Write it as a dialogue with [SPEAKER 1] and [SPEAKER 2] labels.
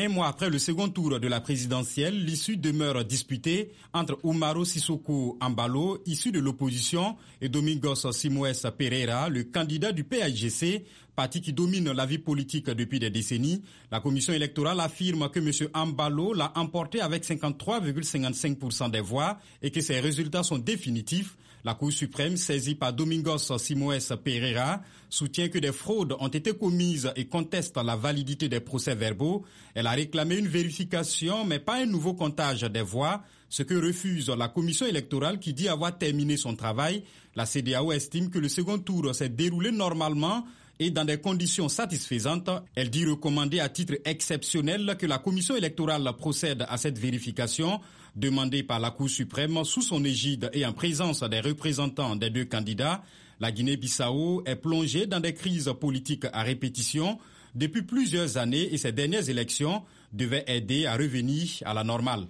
[SPEAKER 1] Un mois après le second tour de la présidentielle, l'issue demeure disputée entre Umaro Sissoko Ambalo, issu de l'opposition, et Domingos Simoes Pereira, le candidat du PAIGC, parti qui domine la vie politique depuis des décennies. La commission électorale affirme que M. Ambalo l'a emporté avec 53,55% des voix et que ses résultats sont définitifs. La Cour suprême, saisie par Domingos Simoes Pereira, soutient que des fraudes ont été commises et conteste la validité des procès-verbaux. Elle a réclamé une vérification, mais pas un nouveau comptage des voix, ce que refuse la commission électorale qui dit avoir terminé son travail. La CDAO estime que le second tour s'est déroulé normalement et dans des conditions satisfaisantes. Elle dit recommander à titre exceptionnel que la commission électorale procède à cette vérification demandée par la Cour suprême sous son égide et en présence des représentants des deux candidats. La Guinée-Bissau est plongée dans des crises politiques à répétition depuis plusieurs années et ces dernières élections devaient aider à revenir à la normale.